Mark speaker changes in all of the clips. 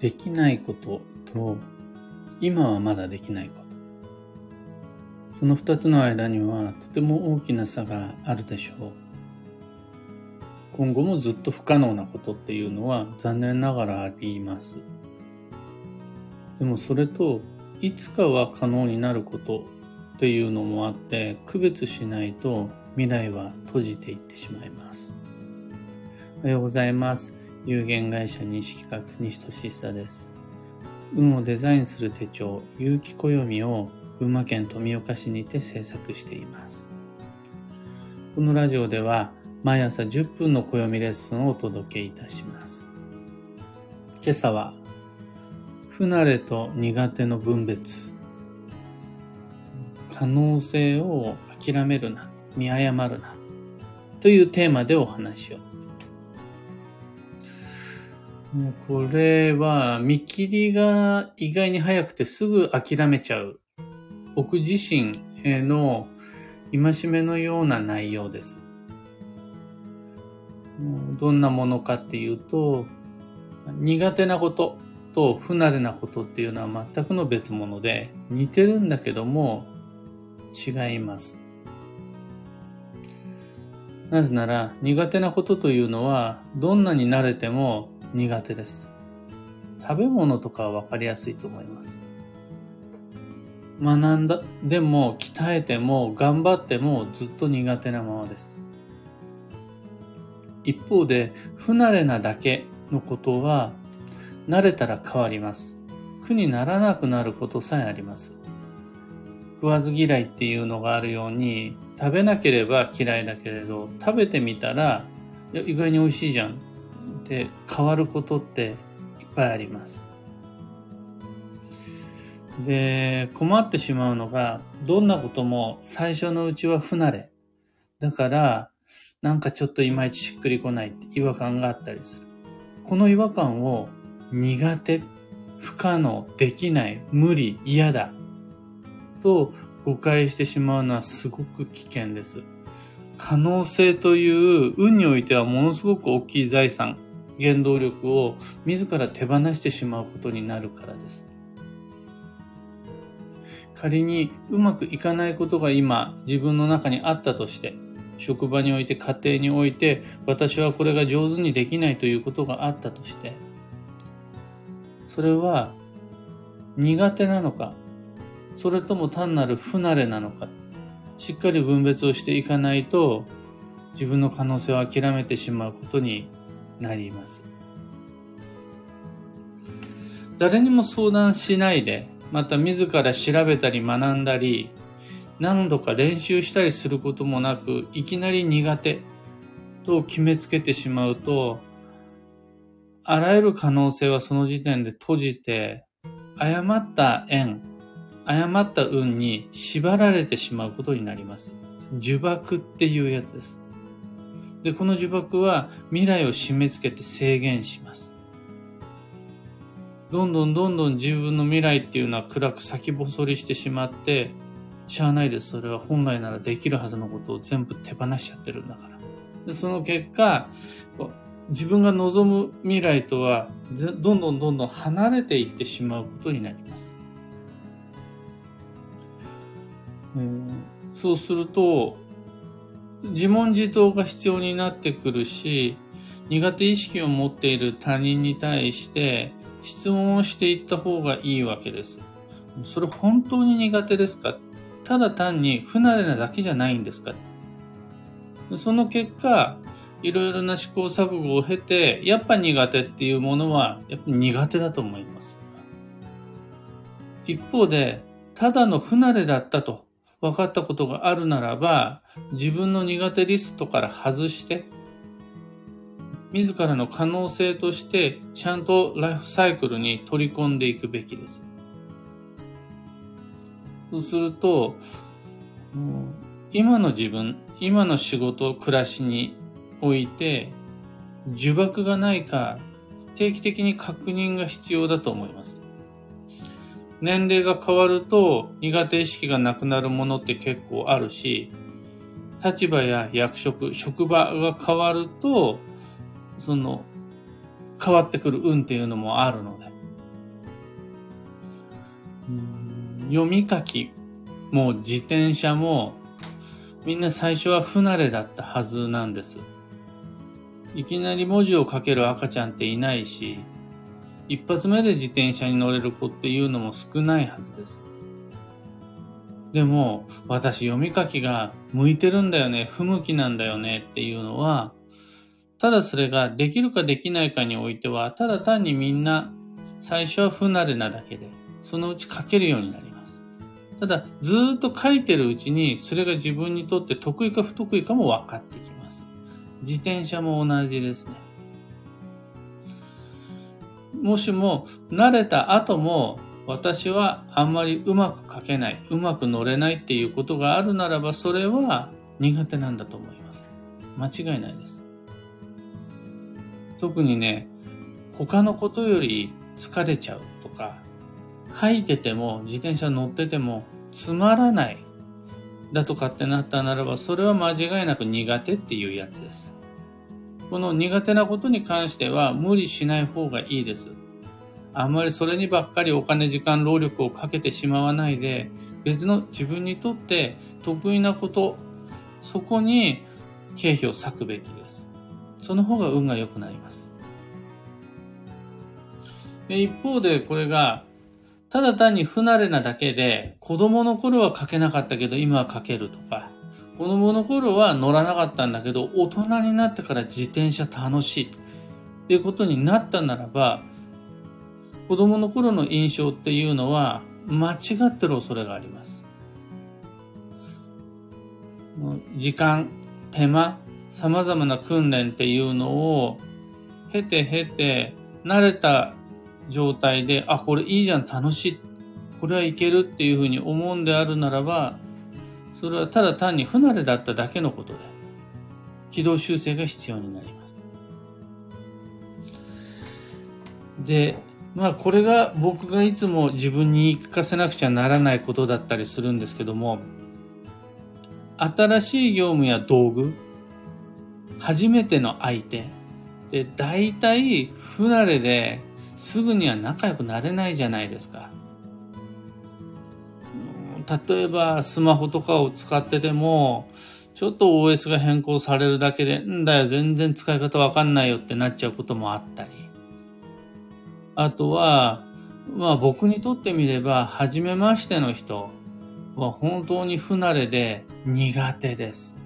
Speaker 1: できないことと今はまだできないこと。その二つの間にはとても大きな差があるでしょう。今後もずっと不可能なことっていうのは残念ながらあります。でもそれといつかは可能になることっていうのもあって区別しないと未来は閉じていってしまいます。おはようございます。有限会社西企画西俊久です。運をデザインする手帳、有機暦を群馬県富岡市にて制作しています。このラジオでは毎朝10分の暦レッスンをお届けいたします。今朝は不慣れと苦手の分別可能性を諦めるな見誤るなというテーマでお話をこれは見切りが意外に早くてすぐ諦めちゃう僕自身への戒めのような内容です。どんなものかっていうと苦手なことと不慣れなことっていうのは全くの別物で似てるんだけども違います。なぜなら苦手なことというのはどんなに慣れても苦手です。食べ物とかはわかりやすいと思います。学んだ、でも鍛えても頑張ってもずっと苦手なままです。一方で不慣れなだけのことは慣れたら変わります。苦にならなくなることさえあります。食わず嫌いっていうのがあるように、食べなければ嫌いだけれど、食べてみたら、意外に美味しいじゃんって変わることっていっぱいあります。で、困ってしまうのが、どんなことも最初のうちは不慣れ。だから、なんかちょっといまいちしっくりこないって違和感があったりする。この違和感を苦手、不可能、できない、無理、嫌だと誤解してしまうのはすごく危険です。可能性という運においてはものすごく大きい財産、原動力を自ら手放してしまうことになるからです。仮にうまくいかないことが今自分の中にあったとして、職場において家庭において私はこれが上手にできないということがあったとして、それは苦手なのか、それとも単なる不慣れなのか、しっかり分別をしていかないと、自分の可能性を諦めてしまうことになります。誰にも相談しないで、また自ら調べたり学んだり、何度か練習したりすることもなく、いきなり苦手と決めつけてしまうと、あらゆる可能性はその時点で閉じて、誤った縁、誤った運に縛られてしまうことになります。呪縛っていうやつです。で、この呪縛は未来を締め付けて制限します。どんどんどんどん自分の未来っていうのは暗く先細りしてしまって、しゃあないです。それは本来ならできるはずのことを全部手放しちゃってるんだから。でその結果、自分が望む未来とはどんどんどんどん離れていってしまうことになります。そうすると自問自答が必要になってくるし苦手意識を持っている他人に対して質問をしていった方がいいわけです。それ本当に苦手ですか？ただ単に不慣れなだけじゃないんですか？その結果、いろいろな試行錯誤を経て、やっぱ苦手っていうものは、やっぱ苦手だと思います。一方で、ただの不慣れだったと分かったことがあるならば、自分の苦手リストから外して、自らの可能性として、ちゃんとライフサイクルに取り込んでいくべきです。そうすると、今の自分、今の仕事、暮らしにおいて呪縛がないか定期的に確認が必要だと思います。年齢が変わると苦手意識がなくなるものって結構あるし、立場や役職、職場が変わると、その、変わってくる運っていうのもあるので、読み書きも自転車もみんな最初は不慣れだったはずなんです。いきなり文字を書ける赤ちゃんっていないし、一発目で自転車に乗れる子っていうのも少ないはずです。でも、私読み書きが向いてるんだよね、不向きなんだよねっていうのは、ただそれができるかできないかにおいては、ただ単にみんな最初は不慣れなだけで、そのうち書けるようになります。ただ、ずっと書いてるうちに、それが自分にとって得意か不得意かも分かってきます。自転車も同じですね。もしも慣れた後も私はあんまりうまく書けない、うまく乗れないっていうことがあるならば、それは苦手なんだと思います。間違いないです。特にね、他のことより疲れちゃうとか、書いてても自転車乗っててもつまらないだとかってなったならば、それは間違いなく苦手っていうやつです。この苦手なことに関しては無理しない方がいいです。あんまりそれにばっかりお金、時間、労力をかけてしまわないで、別の自分にとって得意なこと、そこに経費を割くべきです。その方が運が良くなります。で一方でこれが、ただ単に不慣れなだけで、子供の頃は書けなかったけど今は書けるとか、子供の頃は乗らなかったんだけど、大人になってから自転車楽しいっていうことになったならば、子供の頃の印象っていうのは間違ってる恐れがあります。時間、手間、様々な訓練っていうのを経て経て慣れた状態で、あ、これいいじゃん、楽しい。これはいけるっていうふうに思うんであるならば、それはただ単に不慣れだっただけのことで、軌道修正が必要になります。で、まあこれが僕がいつも自分に言い聞かせなくちゃならないことだったりするんですけども、新しい業務や道具、初めての相手、で、大体不慣れですぐには仲良くなれないじゃないですか。例えばスマホとかを使ってても、ちょっと OS が変更されるだけで、んだよ、全然使い方わかんないよってなっちゃうこともあったり。あとは、まあ僕にとってみれば、初めましての人は本当に不慣れで苦手です。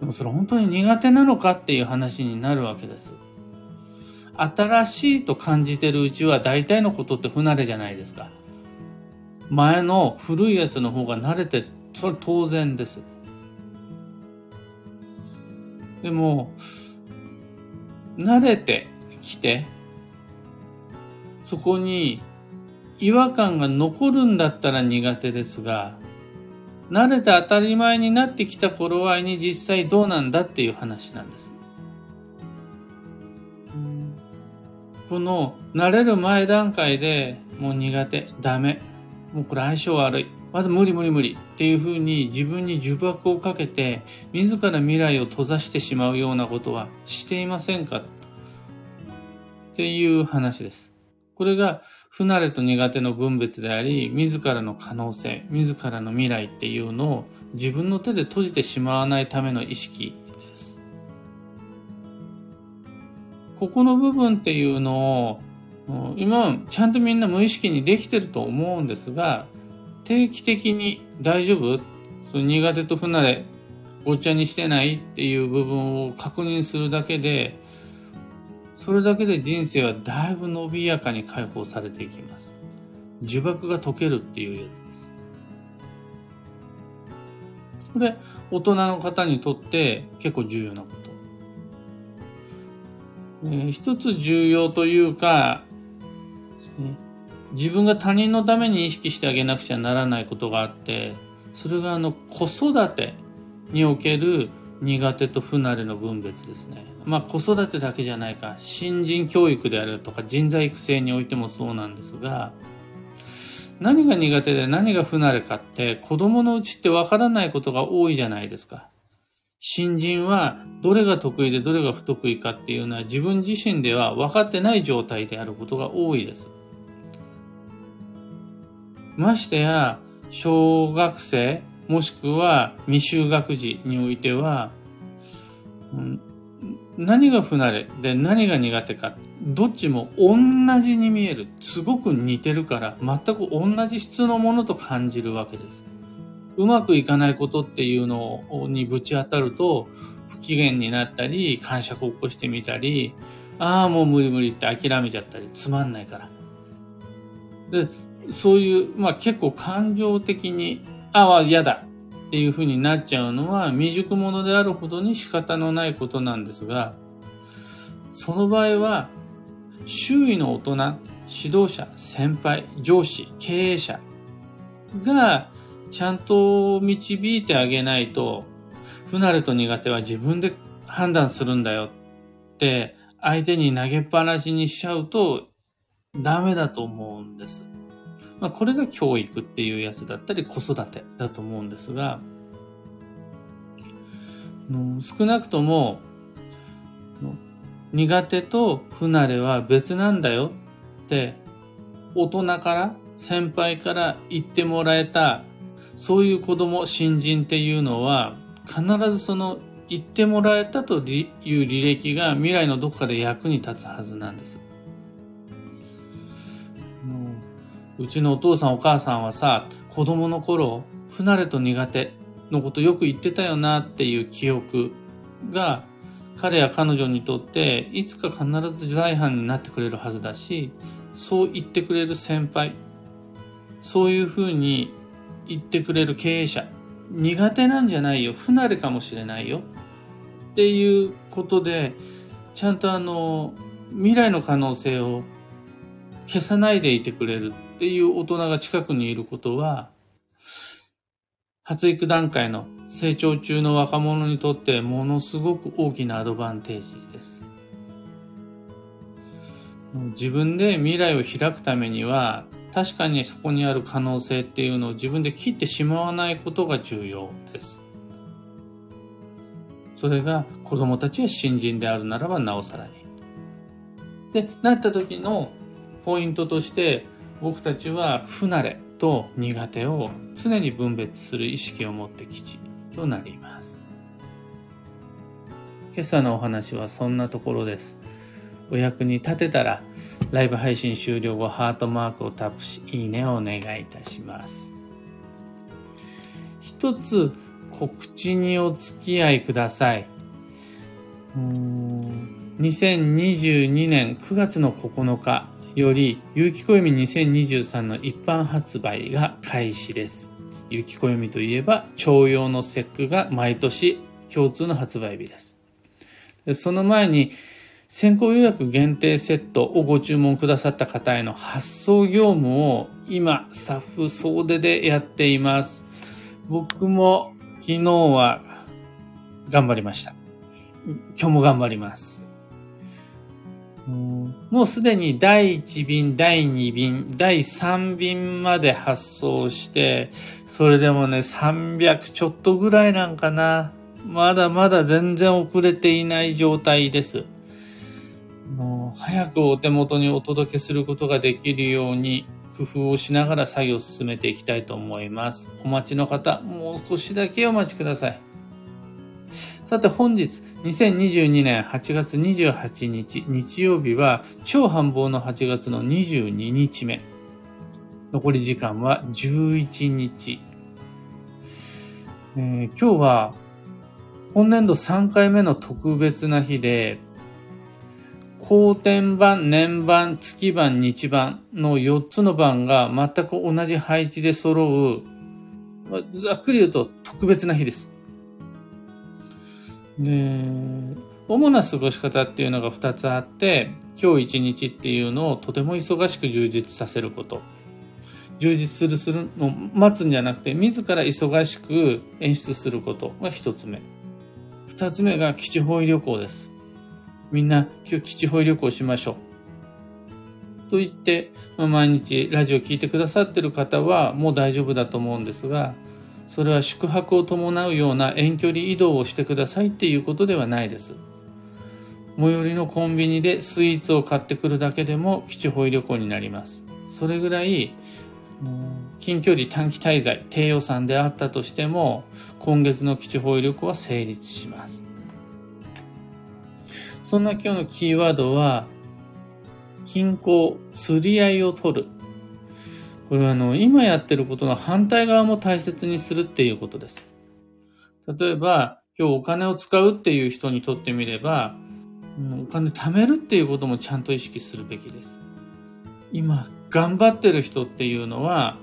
Speaker 1: でもそれ本当に苦手なのかっていう話になるわけです。新しいと感じてるうちは大体のことって不慣れじゃないですか。前の古いやつの方が慣れてる。それ当然です。でも、慣れてきて、そこに違和感が残るんだったら苦手ですが、慣れて当たり前になってきた頃合いに実際どうなんだっていう話なんです。この慣れる前段階でもう苦手、ダメ、もうこれ相性悪い、まず無理無理無理っていうふうに自分に呪縛をかけて自ら未来を閉ざしてしまうようなことはしていませんか？っていう話です。これが不慣れと苦手の分別であり、自らの可能性、自らの未来っていうのを自分の手で閉じてしまわないための意識です。ここの部分っていうのを、今ちゃんとみんな無意識にできてると思うんですが、定期的に大丈夫？その苦手と不慣れ、ごっちゃにしてないっていう部分を確認するだけで、それだけで人生はだいぶ伸びやかに解放されていきます。呪縛が解けるっていうやつです。これ、大人の方にとって結構重要なこと。えー、一つ重要というか、自分が他人のために意識してあげなくちゃならないことがあって、それがあの子育てにおける苦手と不慣れの分別ですね。まあ子育てだけじゃないか、新人教育であるとか人材育成においてもそうなんですが、何が苦手で何が不慣れかって子供のうちってわからないことが多いじゃないですか。新人はどれが得意でどれが不得意かっていうのは自分自身では分かってない状態であることが多いです。ましてや、小学生、もしくは未就学児においては、何が不慣れで何が苦手か、どっちも同じに見える。すごく似てるから、全く同じ質のものと感じるわけです。うまくいかないことっていうのにぶち当たると、不機嫌になったり、感触を起こしてみたり、ああ、もう無理無理って諦めちゃったり、つまんないから。で、そういう、まあ結構感情的に、ああ、嫌だっていうふうになっちゃうのは未熟者であるほどに仕方のないことなんですが、その場合は、周囲の大人、指導者、先輩、上司、経営者がちゃんと導いてあげないと、不慣れと苦手は自分で判断するんだよって相手に投げっぱなしにしちゃうとダメだと思うんです。まあ、これが教育っていうやつだったり子育てだと思うんですが、少なくとも苦手と不慣れは別なんだよって大人から先輩から言ってもらえたそういう子供新人っていうのは必ずその言ってもらえたという履歴が未来のどこかで役に立つはずなんです。うちのお父さんお母さんはさ、子供の頃、不慣れと苦手のことよく言ってたよなっていう記憶が彼や彼女にとっていつか必ず財産になってくれるはずだし、そう言ってくれる先輩、そういうふうに言ってくれる経営者、苦手なんじゃないよ、不慣れかもしれないよっていうことで、ちゃんとあの、未来の可能性を消さないでいてくれる。っていう大人が近くにいることは、発育段階の成長中の若者にとってものすごく大きなアドバンテージです。自分で未来を開くためには、確かにそこにある可能性っていうのを自分で切ってしまわないことが重要です。それが子供たちや新人であるならばなおさらに。で、なった時のポイントとして僕たちは不慣れと苦手を常に分別する意識を持って基地となります。今朝のお話はそんなところです。お役に立てたらライブ配信終了後ハートマークをタップしいいねをお願いいたします。一つ告知にお付き合いください。2022年9月の9日より、有機暦2023の一般発売が開始です。有機暦といえば、徴用の節句が毎年共通の発売日です。その前に、先行予約限定セットをご注文くださった方への発送業務を今、スタッフ総出でやっています。僕も昨日は頑張りました。今日も頑張ります。もうすでに第1便、第2便、第3便まで発送して、それでもね、300ちょっとぐらいなんかな。まだまだ全然遅れていない状態です。もう早くお手元にお届けすることができるように工夫をしながら作業を進めていきたいと思います。お待ちの方、もう少しだけお待ちください。さて本日、2022年8月28日日曜日は超繁忙の8月の22日目。残り時間は11日。えー、今日は本年度3回目の特別な日で、後天版、年版、月版、日版の4つの版が全く同じ配置で揃う、ざっくり言うと特別な日です。で、主な過ごし方っていうのが2つあって、今日一日っていうのをとても忙しく充実させること。充実するするのを待つんじゃなくて、自ら忙しく演出することが1つ目。2つ目が基地方位旅行です。みんな今日基地方位旅行しましょう。と言って、毎日ラジオ聞いてくださってる方はもう大丈夫だと思うんですが、それは宿泊を伴うような遠距離移動をしてくださいっていうことではないです。最寄りのコンビニでスイーツを買ってくるだけでも基地保育旅行になります。それぐらい、近距離短期滞在、低予算であったとしても、今月の基地方位旅行は成立します。そんな今日のキーワードは、均衡、釣り合いを取る。これはあの、今やってることの反対側も大切にするっていうことです。例えば、今日お金を使うっていう人にとってみれば、お金貯めるっていうこともちゃんと意識するべきです。今、頑張ってる人っていうのは、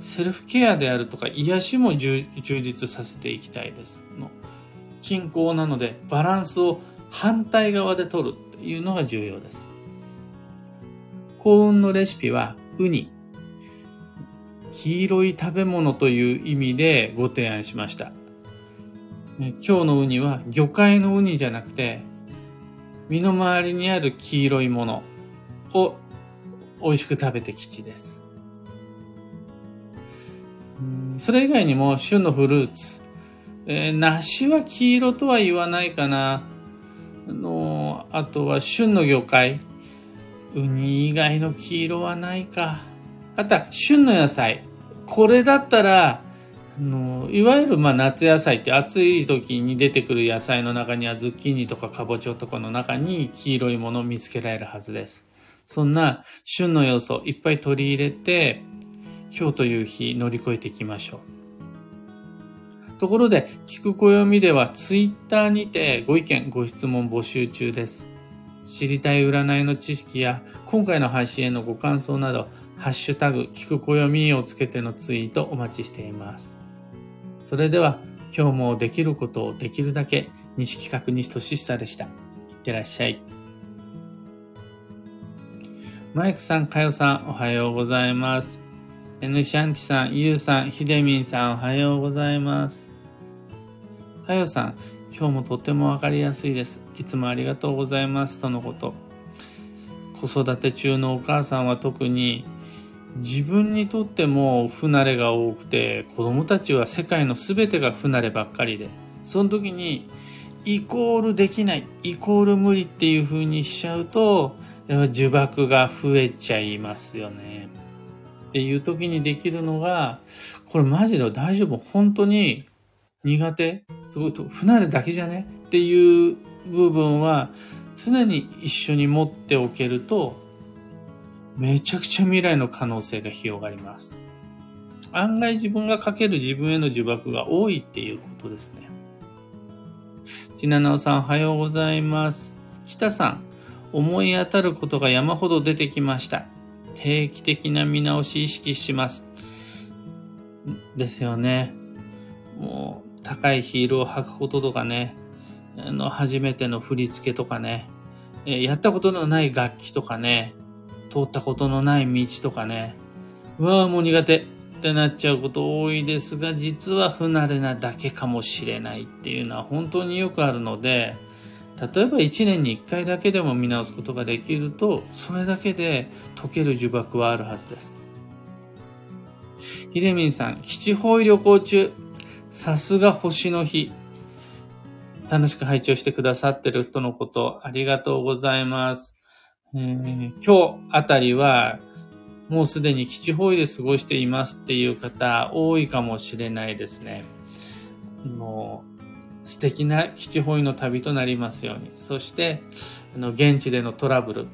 Speaker 1: セルフケアであるとか癒しも充実させていきたいです。の均衡なのでバランスを反対側で取るっていうのが重要です。幸運のレシピはウニ。黄色い食べ物という意味でご提案しました。今日のウニは魚介のウニじゃなくて、身の回りにある黄色いものを美味しく食べて吉です。それ以外にも旬のフルーツ。えー、梨は黄色とは言わないかな。あの、あとは旬の魚介。ウニ以外の黄色はないか。あとは旬の野菜。これだったら、あのいわゆるまあ夏野菜って暑い時に出てくる野菜の中にはズッキーニとかかぼちゃとかの中に黄色いものを見つけられるはずです。そんな旬の要素いっぱい取り入れて今日という日乗り越えていきましょう。ところで、聞く暦ではツイッターにてご意見、ご質問募集中です。知りたい占いの知識や今回の配信へのご感想など、ハッシュタグ、聞く暦をつけてのツイートお待ちしています。それでは、今日もできることをできるだけ、西企画西俊久でした。いってらっしゃい。マイクさん、かよさん、おはようございます。N シャンチさん、ゆうさん、ひでみんさん、おはようございます。かよさん、今日もとてもわかりやすいです。いつもありがとうございます。とのこと。子育て中のお母さんは特に自分にとっても不慣れが多くて子供たちは世界の全てが不慣ればっかりでその時にイコールできないイコール無理っていう風にしちゃうと呪縛が増えちゃいますよね。っていう時にできるのがこれマジで大丈夫？本当に苦手？すごい。不慣れだけじゃね？っていう部分は常に一緒に持っておけるとめちゃくちゃ未来の可能性が広がります。案外自分がかける自分への呪縛が多いっていうことですね。ちななおさんおはようございます。北さん、思い当たることが山ほど出てきました。定期的な見直し意識します。ですよね。もう、高いヒールを履くこととかね、あの、初めての振り付けとかね、やったことのない楽器とかね、通ったことのない道とかね、うわぁもう苦手ってなっちゃうこと多いですが、実は不慣れなだけかもしれないっていうのは本当によくあるので、例えば1年に1回だけでも見直すことができると、それだけで解ける呪縛はあるはずです。ひでみんさん、基地方位旅行中、さすが星の日。楽しく拝聴してくださってるとのこと、ありがとうございます。え、今日あたりは、もうすでに基地方位で過ごしていますっていう方、多いかもしれないですね。もう、素敵な基地方位の旅となりますように。そして、あの、現地でのトラブル、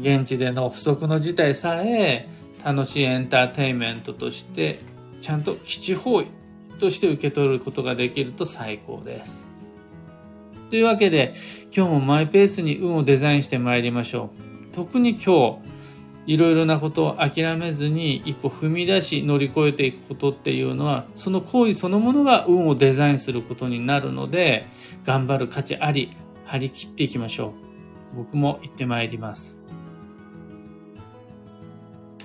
Speaker 1: 現地での不測の事態さえ、楽しいエンターテインメントとして、ちゃんと基地方位として受け取ることができると最高です。というわけで、今日もマイペースに運をデザインして参りましょう。特に今日、いろいろなことを諦めずに一歩踏み出し乗り越えていくことっていうのは、その行為そのものが運をデザインすることになるので、頑張る価値あり、張り切っていきましょう。僕も行ってまいります。